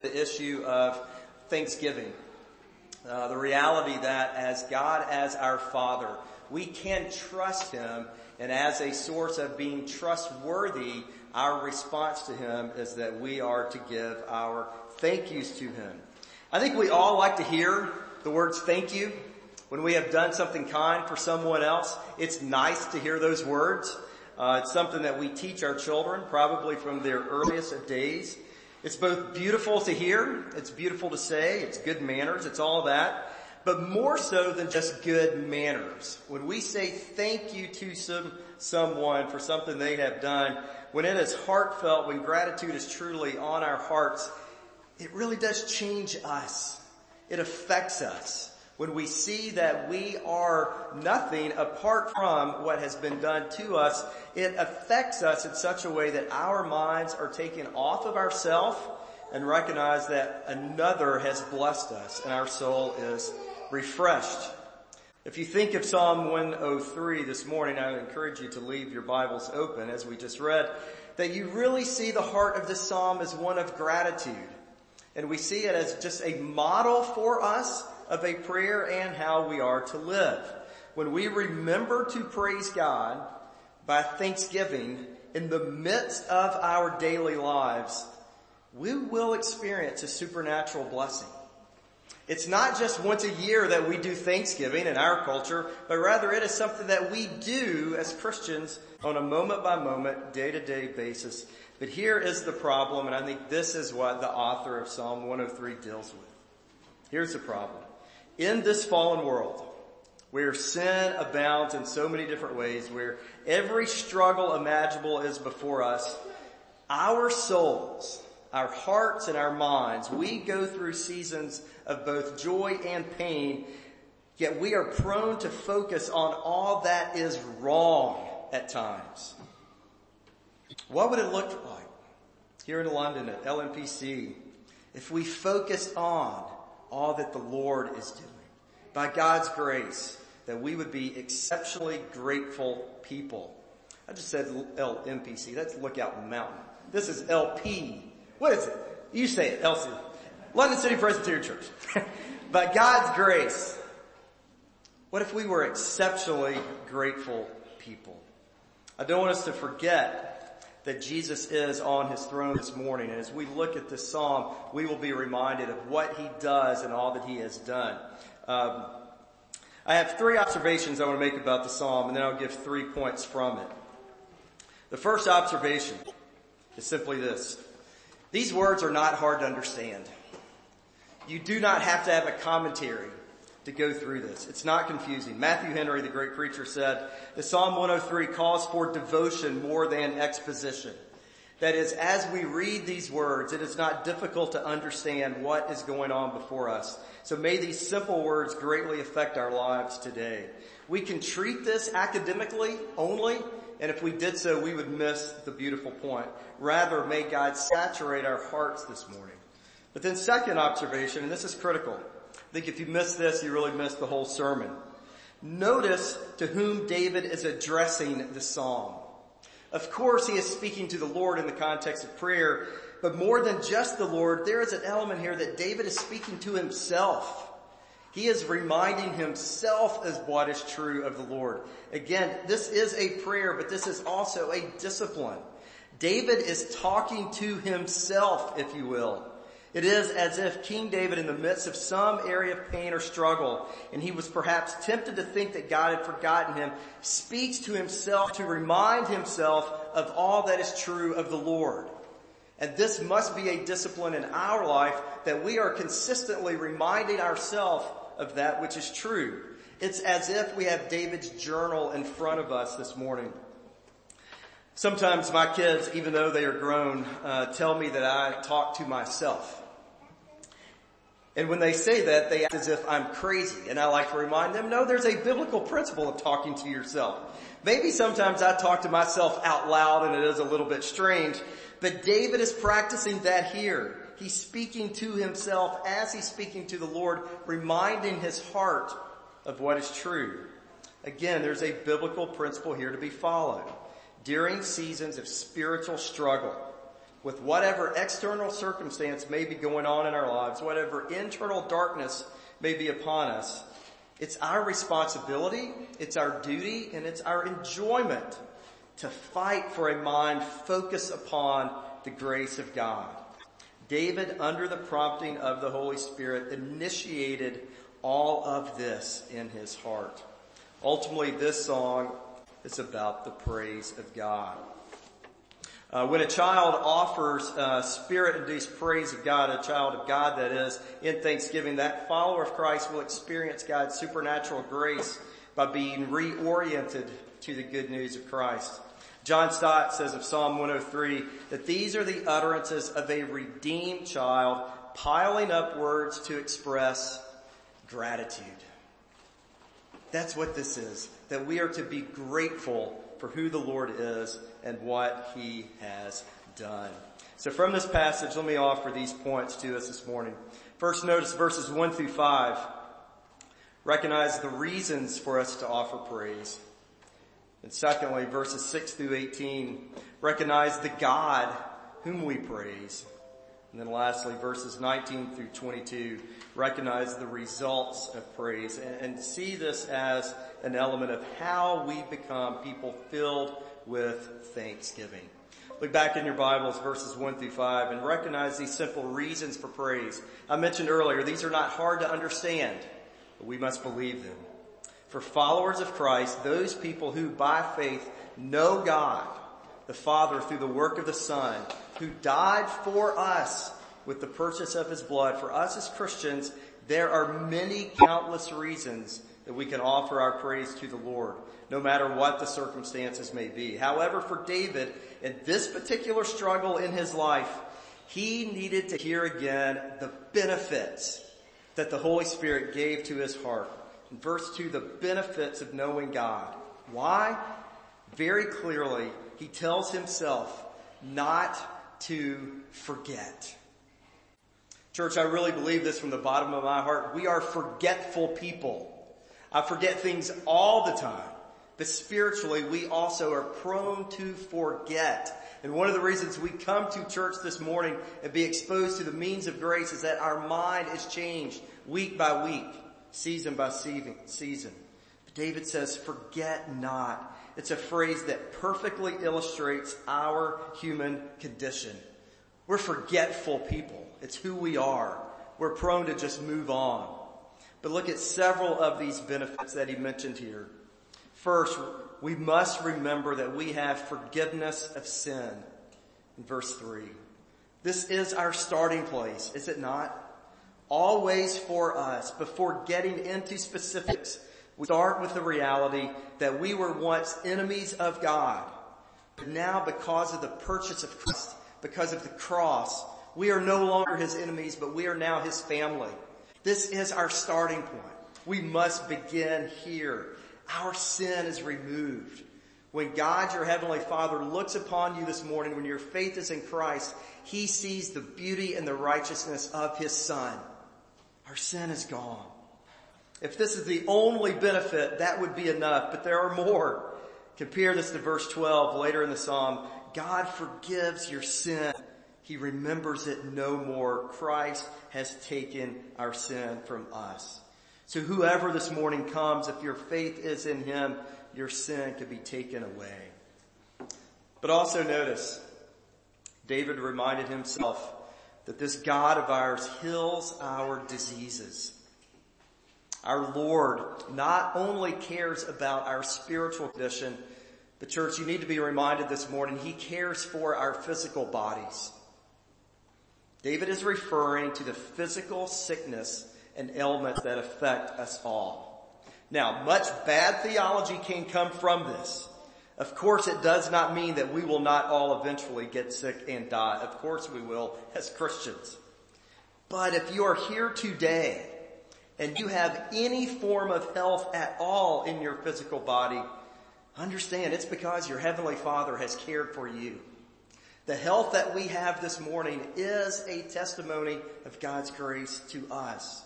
the issue of Thanksgiving. Uh, the reality that as God as our Father, we can trust Him and as a source of being trustworthy, our response to Him is that we are to give our thank yous to Him. I think we all like to hear the words thank you when we have done something kind for someone else. It's nice to hear those words. Uh, it's something that we teach our children probably from their earliest of days. It's both beautiful to hear, it's beautiful to say, it's good manners, it's all that, but more so than just good manners. When we say thank you to some, someone for something they have done, when it is heartfelt, when gratitude is truly on our hearts, it really does change us. It affects us when we see that we are nothing apart from what has been done to us, it affects us in such a way that our minds are taken off of ourselves and recognize that another has blessed us and our soul is refreshed. If you think of Psalm 103 this morning, I would encourage you to leave your Bibles open as we just read, that you really see the heart of this Psalm as one of gratitude. And we see it as just a model for us of a prayer and how we are to live. When we remember to praise God by thanksgiving in the midst of our daily lives, we will experience a supernatural blessing. It's not just once a year that we do Thanksgiving in our culture, but rather it is something that we do as Christians on a moment by moment, day to day basis. But here is the problem, and I think this is what the author of Psalm 103 deals with. Here's the problem in this fallen world, where sin abounds in so many different ways, where every struggle imaginable is before us, our souls, our hearts and our minds, we go through seasons of both joy and pain, yet we are prone to focus on all that is wrong at times. What would it look like here in London at LMPC if we focused on all that the Lord is doing. By God's grace, that we would be exceptionally grateful people. I just said LMPC. That's Lookout Mountain. This is LP. What is it? You say it, LC. London City Presbyterian Church. By God's grace, what if we were exceptionally grateful people? I don't want us to forget that Jesus is on his throne this morning. And as we look at this psalm, we will be reminded of what he does and all that he has done. Um, I have three observations I want to make about the psalm, and then I'll give three points from it. The first observation is simply this. These words are not hard to understand. You do not have to have a commentary to go through this. It's not confusing. Matthew Henry, the great preacher said, the Psalm 103 calls for devotion more than exposition. That is, as we read these words, it is not difficult to understand what is going on before us. So may these simple words greatly affect our lives today. We can treat this academically only, and if we did so, we would miss the beautiful point. Rather, may God saturate our hearts this morning. But then second observation, and this is critical, I think if you miss this, you really miss the whole sermon. Notice to whom David is addressing the psalm. Of course, he is speaking to the Lord in the context of prayer, but more than just the Lord, there is an element here that David is speaking to himself. He is reminding himself of what is true of the Lord. Again, this is a prayer, but this is also a discipline. David is talking to himself, if you will. It is as if King David in the midst of some area of pain or struggle, and he was perhaps tempted to think that God had forgotten him, speaks to himself to remind himself of all that is true of the Lord. And this must be a discipline in our life that we are consistently reminding ourselves of that which is true. It's as if we have David's journal in front of us this morning. Sometimes my kids, even though they are grown, uh, tell me that I talk to myself. And when they say that, they act as if I'm crazy. And I like to remind them, no, there's a biblical principle of talking to yourself. Maybe sometimes I talk to myself out loud and it is a little bit strange, but David is practicing that here. He's speaking to himself as he's speaking to the Lord, reminding his heart of what is true. Again, there's a biblical principle here to be followed. During seasons of spiritual struggle, with whatever external circumstance may be going on in our lives, whatever internal darkness may be upon us, it's our responsibility, it's our duty, and it's our enjoyment to fight for a mind focused upon the grace of God. David, under the prompting of the Holy Spirit, initiated all of this in his heart. Ultimately, this song is about the praise of God. Uh, when a child offers uh, spirit-induced praise of God, a child of God that is, in thanksgiving, that follower of Christ will experience God's supernatural grace by being reoriented to the good news of Christ. John Stott says of Psalm 103 that these are the utterances of a redeemed child piling up words to express gratitude. That's what this is, that we are to be grateful for who the Lord is and what he has done. So from this passage, let me offer these points to us this morning. First, notice verses 1 through 5. Recognize the reasons for us to offer praise. And secondly, verses 6 through 18, recognize the God whom we praise. And then lastly, verses 19 through 22, recognize the results of praise and, and see this as an element of how we become people filled with thanksgiving. Look back in your Bibles, verses 1 through 5, and recognize these simple reasons for praise. I mentioned earlier, these are not hard to understand, but we must believe them. For followers of Christ, those people who by faith know God, the Father through the work of the Son, who died for us with the purchase of his blood, for us as Christians, there are many countless reasons that we can offer our praise to the Lord, no matter what the circumstances may be. However, for David, in this particular struggle in his life, he needed to hear again the benefits that the Holy Spirit gave to his heart. In verse 2, the benefits of knowing God. Why? Very clearly, he tells himself not to forget. Church, I really believe this from the bottom of my heart. We are forgetful people. I forget things all the time. But spiritually, we also are prone to forget. And one of the reasons we come to church this morning and be exposed to the means of grace is that our mind is changed week by week, season by season. But David says, forget not. It's a phrase that perfectly illustrates our human condition. We're forgetful people. It's who we are. We're prone to just move on. But look at several of these benefits that he mentioned here. First, we must remember that we have forgiveness of sin in verse 3. This is our starting place, is it not? Always for us, before getting into specifics, we start with the reality that we were once enemies of God. But now because of the purchase of Christ, because of the cross, we are no longer his enemies, but we are now his family. This is our starting point. We must begin here. Our sin is removed. When God, your heavenly father, looks upon you this morning, when your faith is in Christ, he sees the beauty and the righteousness of his son. Our sin is gone. If this is the only benefit, that would be enough, but there are more. Compare this to verse 12 later in the Psalm. God forgives your sin he remembers it no more. Christ has taken our sin from us. So whoever this morning comes, if your faith is in Him, your sin can be taken away. But also notice, David reminded himself that this God of ours heals our diseases. Our Lord not only cares about our spiritual condition, but church, you need to be reminded this morning, He cares for our physical bodies. David is referring to the physical sickness and ailments that affect us all. Now, much bad theology can come from this. Of course, it does not mean that we will not all eventually get sick and die. Of course we will as Christians. But if you are here today and you have any form of health at all in your physical body, understand it's because your Heavenly Father has cared for you. The health that we have this morning is a testimony of God's grace to us.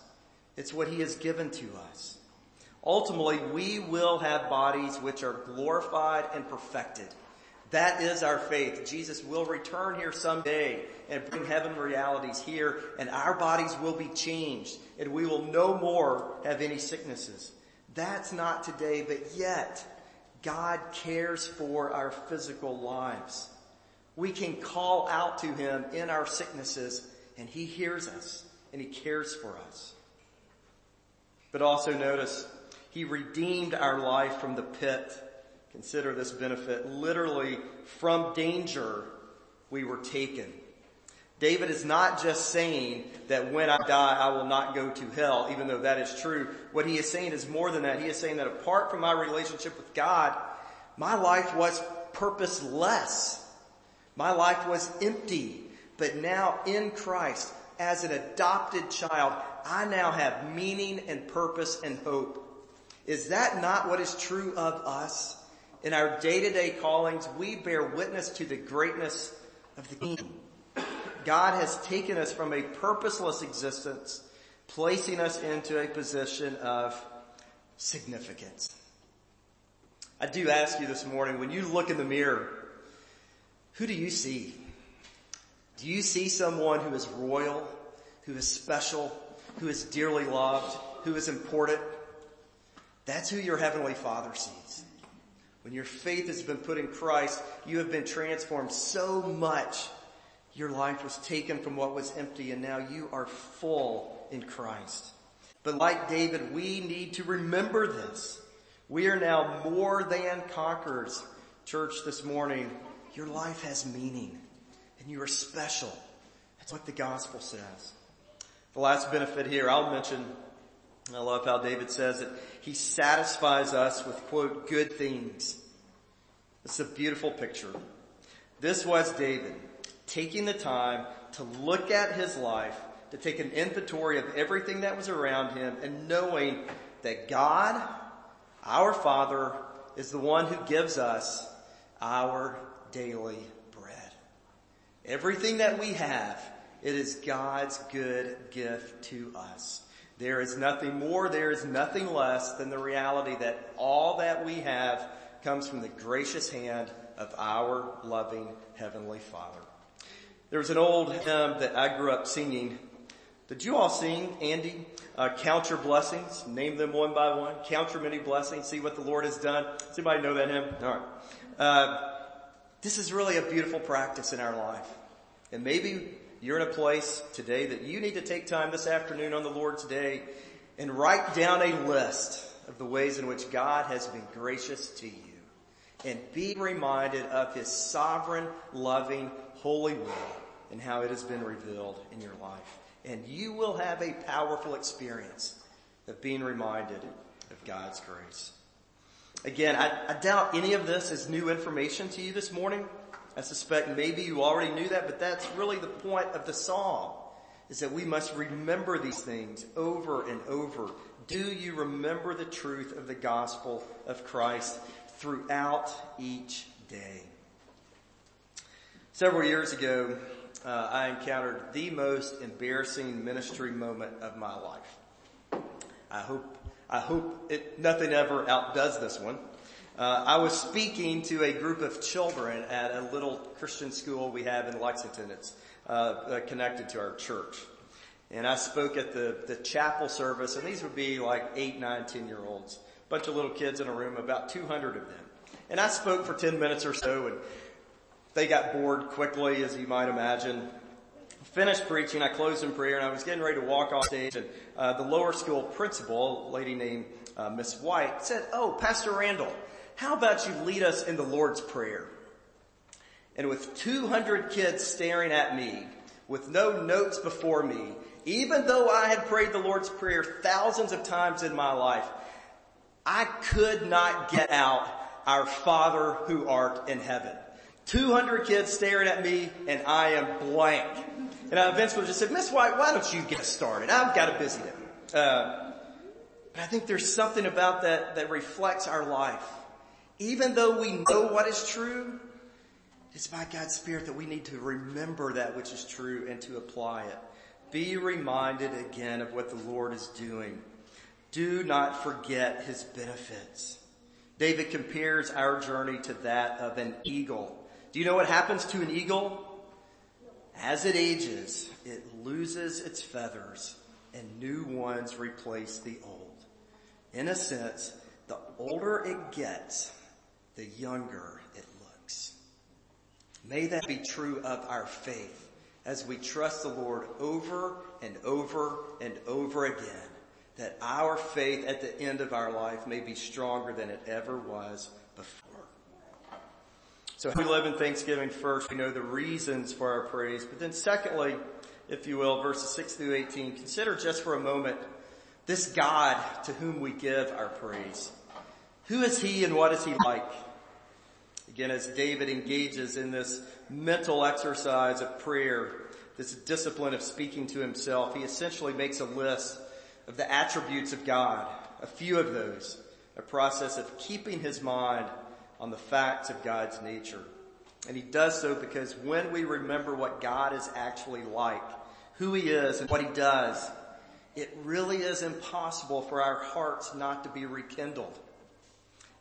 It's what He has given to us. Ultimately, we will have bodies which are glorified and perfected. That is our faith. Jesus will return here someday and bring heaven realities here and our bodies will be changed and we will no more have any sicknesses. That's not today, but yet God cares for our physical lives. We can call out to Him in our sicknesses and He hears us and He cares for us. But also notice, He redeemed our life from the pit. Consider this benefit. Literally, from danger, we were taken. David is not just saying that when I die, I will not go to hell, even though that is true. What he is saying is more than that. He is saying that apart from my relationship with God, my life was purposeless. My life was empty. But now in Christ, as an adopted child, I now have meaning and purpose and hope. Is that not what is true of us? In our day-to-day callings, we bear witness to the greatness of the King. God has taken us from a purposeless existence, placing us into a position of significance. I do ask you this morning, when you look in the mirror, who do you see? Do you see someone who is royal, who is special, who is dearly loved, who is important? That's who your heavenly father sees. When your faith has been put in Christ, you have been transformed so much your life was taken from what was empty and now you are full in Christ. But like David, we need to remember this. We are now more than conquerors. Church, this morning, your life has meaning and you are special. That's what the gospel says. The last benefit here I'll mention, I love how David says that he satisfies us with quote, good things. It's a beautiful picture. This was David taking the time to look at his life, to take an inventory of everything that was around him and knowing that God, our Father, is the one who gives us our daily bread. Everything that we have, it is God's good gift to us. There is nothing more, there is nothing less than the reality that all that we have comes from the gracious hand of our loving Heavenly Father. There was an old hymn that I grew up singing. Did you all sing, Andy? Uh, count your blessings, name them one by one, count your many blessings, see what the Lord has done. Does anybody know that hymn? Alright. Uh, this is really a beautiful practice in our life. And maybe you're in a place today that you need to take time this afternoon on the Lord's day and write down a list of the ways in which God has been gracious to you. And be reminded of His sovereign, loving, holy will and how it has been revealed in your life. And you will have a powerful experience of being reminded of God's grace. Again, I, I, doubt any of this is new information to you this morning. I suspect maybe you already knew that, but that's really the point of the psalm, is that we must remember these things over and over. Do you remember the truth of the gospel of Christ throughout each day? Several years ago, uh, I encountered the most embarrassing ministry moment of my life. I hope, I hope it, nothing ever outdoes this one. Uh, I was speaking to a group of children at a little Christian school we have in Lexington. It's uh, uh connected to our church. And I spoke at the, the chapel service, and these would be like eight, nine, ten year olds. Bunch of little kids in a room, about 200 of them. And I spoke for 10 minutes or so, and they got bored quickly, as you might imagine. Finished preaching, I closed in prayer, and I was getting ready to walk off stage, and uh, the lower school principal, lady named uh, Miss White, said, "Oh, Pastor Randle, how about you lead us in the Lord's Prayer?" And with 200 kids staring at me, with no notes before me, even though I had prayed the Lord's Prayer thousands of times in my life, I could not get out our Father who art in heaven. 200 kids staring at me and I am blank. And I eventually just said, Miss White, why don't you get started? I've got a busy day. Uh, but I think there's something about that that reflects our life. Even though we know what is true, it's by God's Spirit that we need to remember that which is true and to apply it. Be reminded again of what the Lord is doing. Do not forget His benefits. David compares our journey to that of an eagle. Do you know what happens to an eagle? As it ages, it loses its feathers and new ones replace the old. In a sense, the older it gets, the younger it looks. May that be true of our faith as we trust the Lord over and over and over again, that our faith at the end of our life may be stronger than it ever was before. So we live in Thanksgiving first, we know the reasons for our praise, but then secondly, if you will, verses 6 through 18, consider just for a moment this God to whom we give our praise. Who is he and what is he like? Again, as David engages in this mental exercise of prayer, this discipline of speaking to himself, he essentially makes a list of the attributes of God, a few of those, a process of keeping his mind on the facts of God's nature. And he does so because when we remember what God is actually like, who he is and what he does, it really is impossible for our hearts not to be rekindled.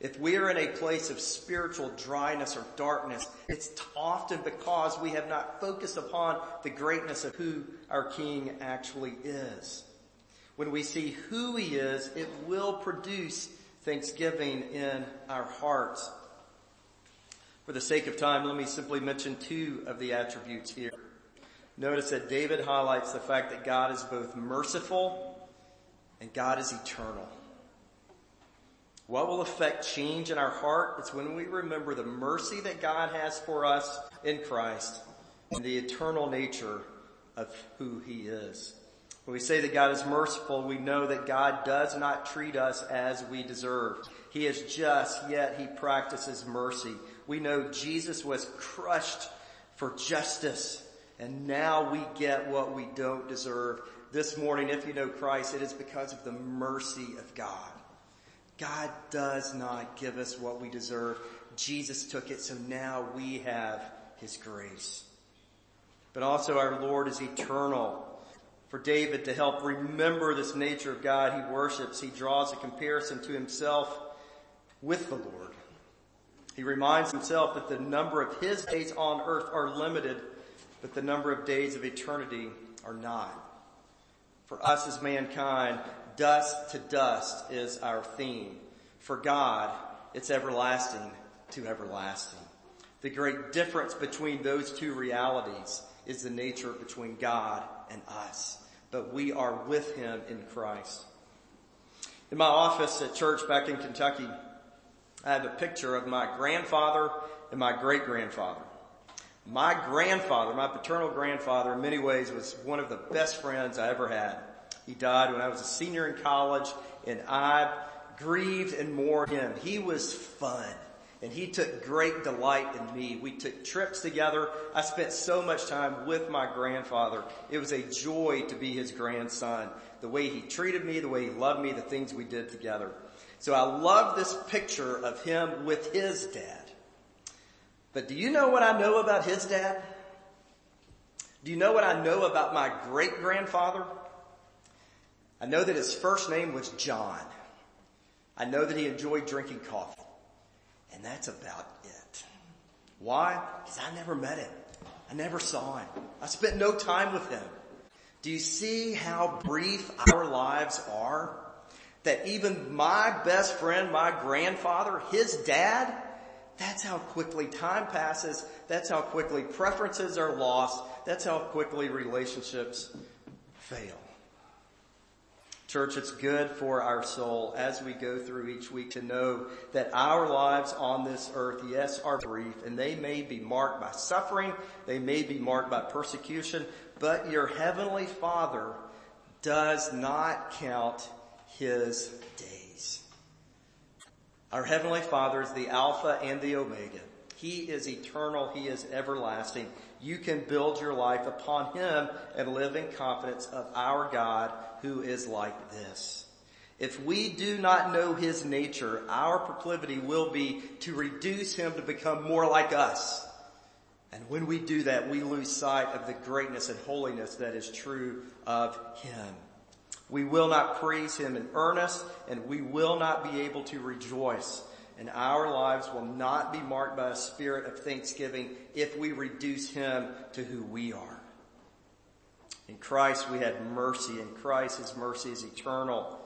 If we are in a place of spiritual dryness or darkness, it's often because we have not focused upon the greatness of who our King actually is. When we see who He is, it will produce thanksgiving in our hearts. For the sake of time, let me simply mention two of the attributes here. Notice that David highlights the fact that God is both merciful and God is eternal. What will affect change in our heart? It's when we remember the mercy that God has for us in Christ and the eternal nature of who He is. When we say that God is merciful, we know that God does not treat us as we deserve. He is just, yet He practices mercy. We know Jesus was crushed for justice and now we get what we don't deserve. This morning, if you know Christ, it is because of the mercy of God. God does not give us what we deserve. Jesus took it, so now we have His grace. But also our Lord is eternal. For David to help remember this nature of God he worships, he draws a comparison to himself with the Lord. He reminds himself that the number of his days on earth are limited but the number of days of eternity are not. For us as mankind, dust to dust is our theme. For God, it's everlasting to everlasting. The great difference between those two realities is the nature between God and us. But we are with Him in Christ. In my office at church back in Kentucky, I have a picture of my grandfather and my great grandfather. My grandfather, my paternal grandfather in many ways was one of the best friends I ever had. He died when I was a senior in college and I grieved and mourned him. He was fun and he took great delight in me. We took trips together. I spent so much time with my grandfather. It was a joy to be his grandson. The way he treated me, the way he loved me, the things we did together. So I love this picture of him with his dad. But do you know what I know about his dad? Do you know what I know about my great grandfather? I know that his first name was John. I know that he enjoyed drinking coffee. And that's about it. Why? Because I never met him. I never saw him. I spent no time with him. Do you see how brief our lives are? That even my best friend, my grandfather, his dad, that's how quickly time passes. That's how quickly preferences are lost. That's how quickly relationships fail. Church, it's good for our soul as we go through each week to know that our lives on this earth, yes, are brief and they may be marked by suffering. They may be marked by persecution, but your heavenly father does not count his days. Our Heavenly Father is the Alpha and the Omega. He is eternal. He is everlasting. You can build your life upon Him and live in confidence of our God who is like this. If we do not know His nature, our proclivity will be to reduce Him to become more like us. And when we do that, we lose sight of the greatness and holiness that is true of Him. We will not praise him in earnest and we will not be able to rejoice and our lives will not be marked by a spirit of thanksgiving if we reduce him to who we are. In Christ we had mercy. In Christ his mercy is eternal.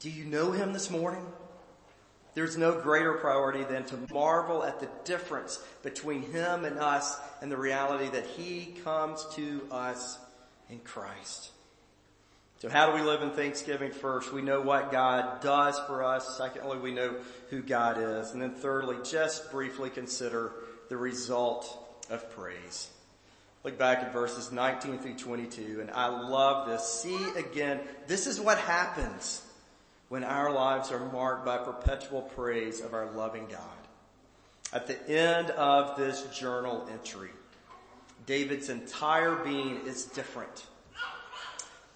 Do you know him this morning? There's no greater priority than to marvel at the difference between him and us and the reality that he comes to us in Christ. So how do we live in Thanksgiving? First, we know what God does for us. Secondly, we know who God is. And then thirdly, just briefly consider the result of praise. Look back at verses 19 through 22, and I love this. See again, this is what happens when our lives are marked by perpetual praise of our loving God. At the end of this journal entry, David's entire being is different.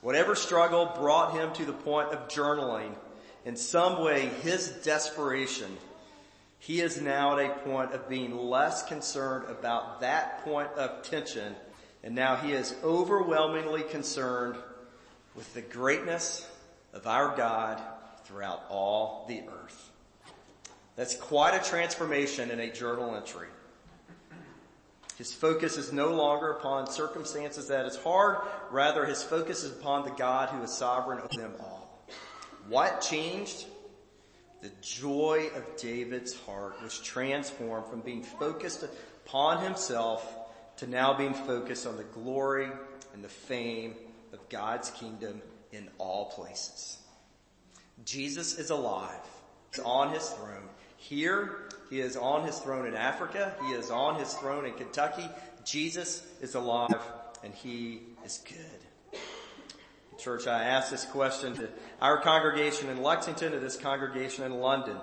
Whatever struggle brought him to the point of journaling, in some way his desperation, he is now at a point of being less concerned about that point of tension, and now he is overwhelmingly concerned with the greatness of our God throughout all the earth. That's quite a transformation in a journal entry. His focus is no longer upon circumstances that is hard, rather his focus is upon the God who is sovereign over them all. What changed? The joy of David's heart was transformed from being focused upon himself to now being focused on the glory and the fame of God's kingdom in all places. Jesus is alive. He's on his throne. Here, he is on his throne in Africa. He is on his throne in Kentucky. Jesus is alive and he is good. Church, I ask this question to our congregation in Lexington, to this congregation in London.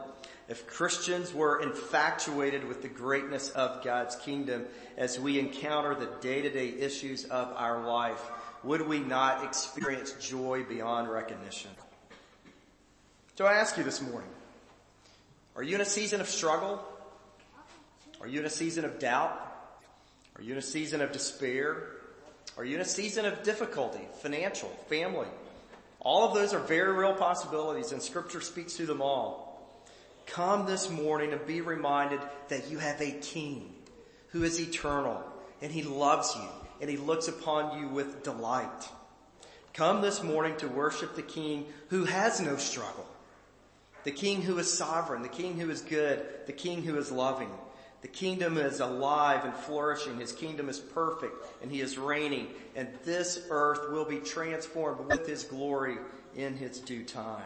If Christians were infatuated with the greatness of God's kingdom as we encounter the day-to-day issues of our life, would we not experience joy beyond recognition? So I ask you this morning, are you in a season of struggle? Are you in a season of doubt? Are you in a season of despair? Are you in a season of difficulty, financial, family? All of those are very real possibilities and scripture speaks to them all. Come this morning and be reminded that you have a king who is eternal and he loves you and he looks upon you with delight. Come this morning to worship the king who has no struggle the king who is sovereign, the king who is good, the king who is loving. The kingdom is alive and flourishing. His kingdom is perfect and he is reigning and this earth will be transformed with his glory in his due time.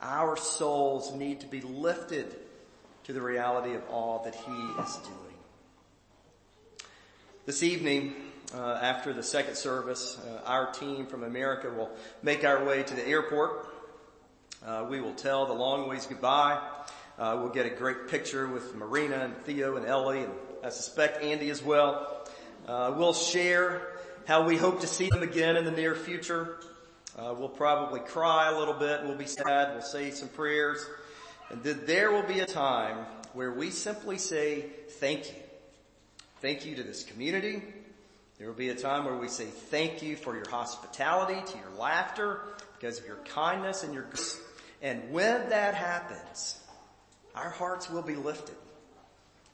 Our souls need to be lifted to the reality of all that he is doing. This evening, uh, after the second service, uh, our team from America will make our way to the airport uh, we will tell the long ways goodbye. Uh, we'll get a great picture with Marina and Theo and Ellie and I suspect Andy as well. Uh, we'll share how we hope to see them again in the near future. Uh, we'll probably cry a little bit. We'll be sad. We'll say some prayers. And then there will be a time where we simply say thank you. Thank you to this community. There will be a time where we say thank you for your hospitality, to your laughter, because of your kindness and your grace. And when that happens, our hearts will be lifted.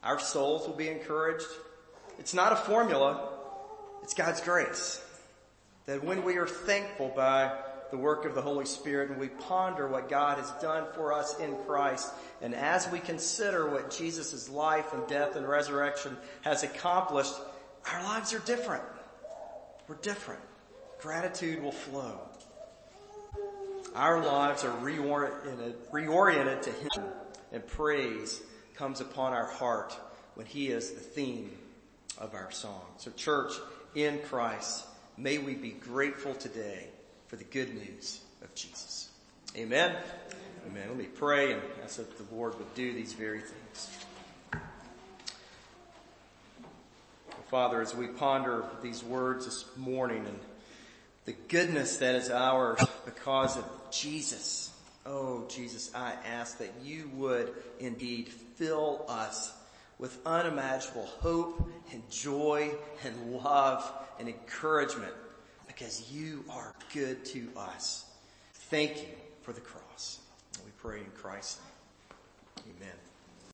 Our souls will be encouraged. It's not a formula. It's God's grace. That when we are thankful by the work of the Holy Spirit and we ponder what God has done for us in Christ, and as we consider what Jesus' life and death and resurrection has accomplished, our lives are different. We're different. Gratitude will flow our lives are reoriented, reoriented to Him and praise comes upon our heart when He is the theme of our song. So church, in Christ, may we be grateful today for the good news of Jesus. Amen. Amen. Let me pray and ask that the Lord would do these very things. Father, as we ponder these words this morning and the goodness that is ours because of Jesus. Oh, Jesus, I ask that you would indeed fill us with unimaginable hope and joy and love and encouragement because you are good to us. Thank you for the cross. We pray in Christ's name.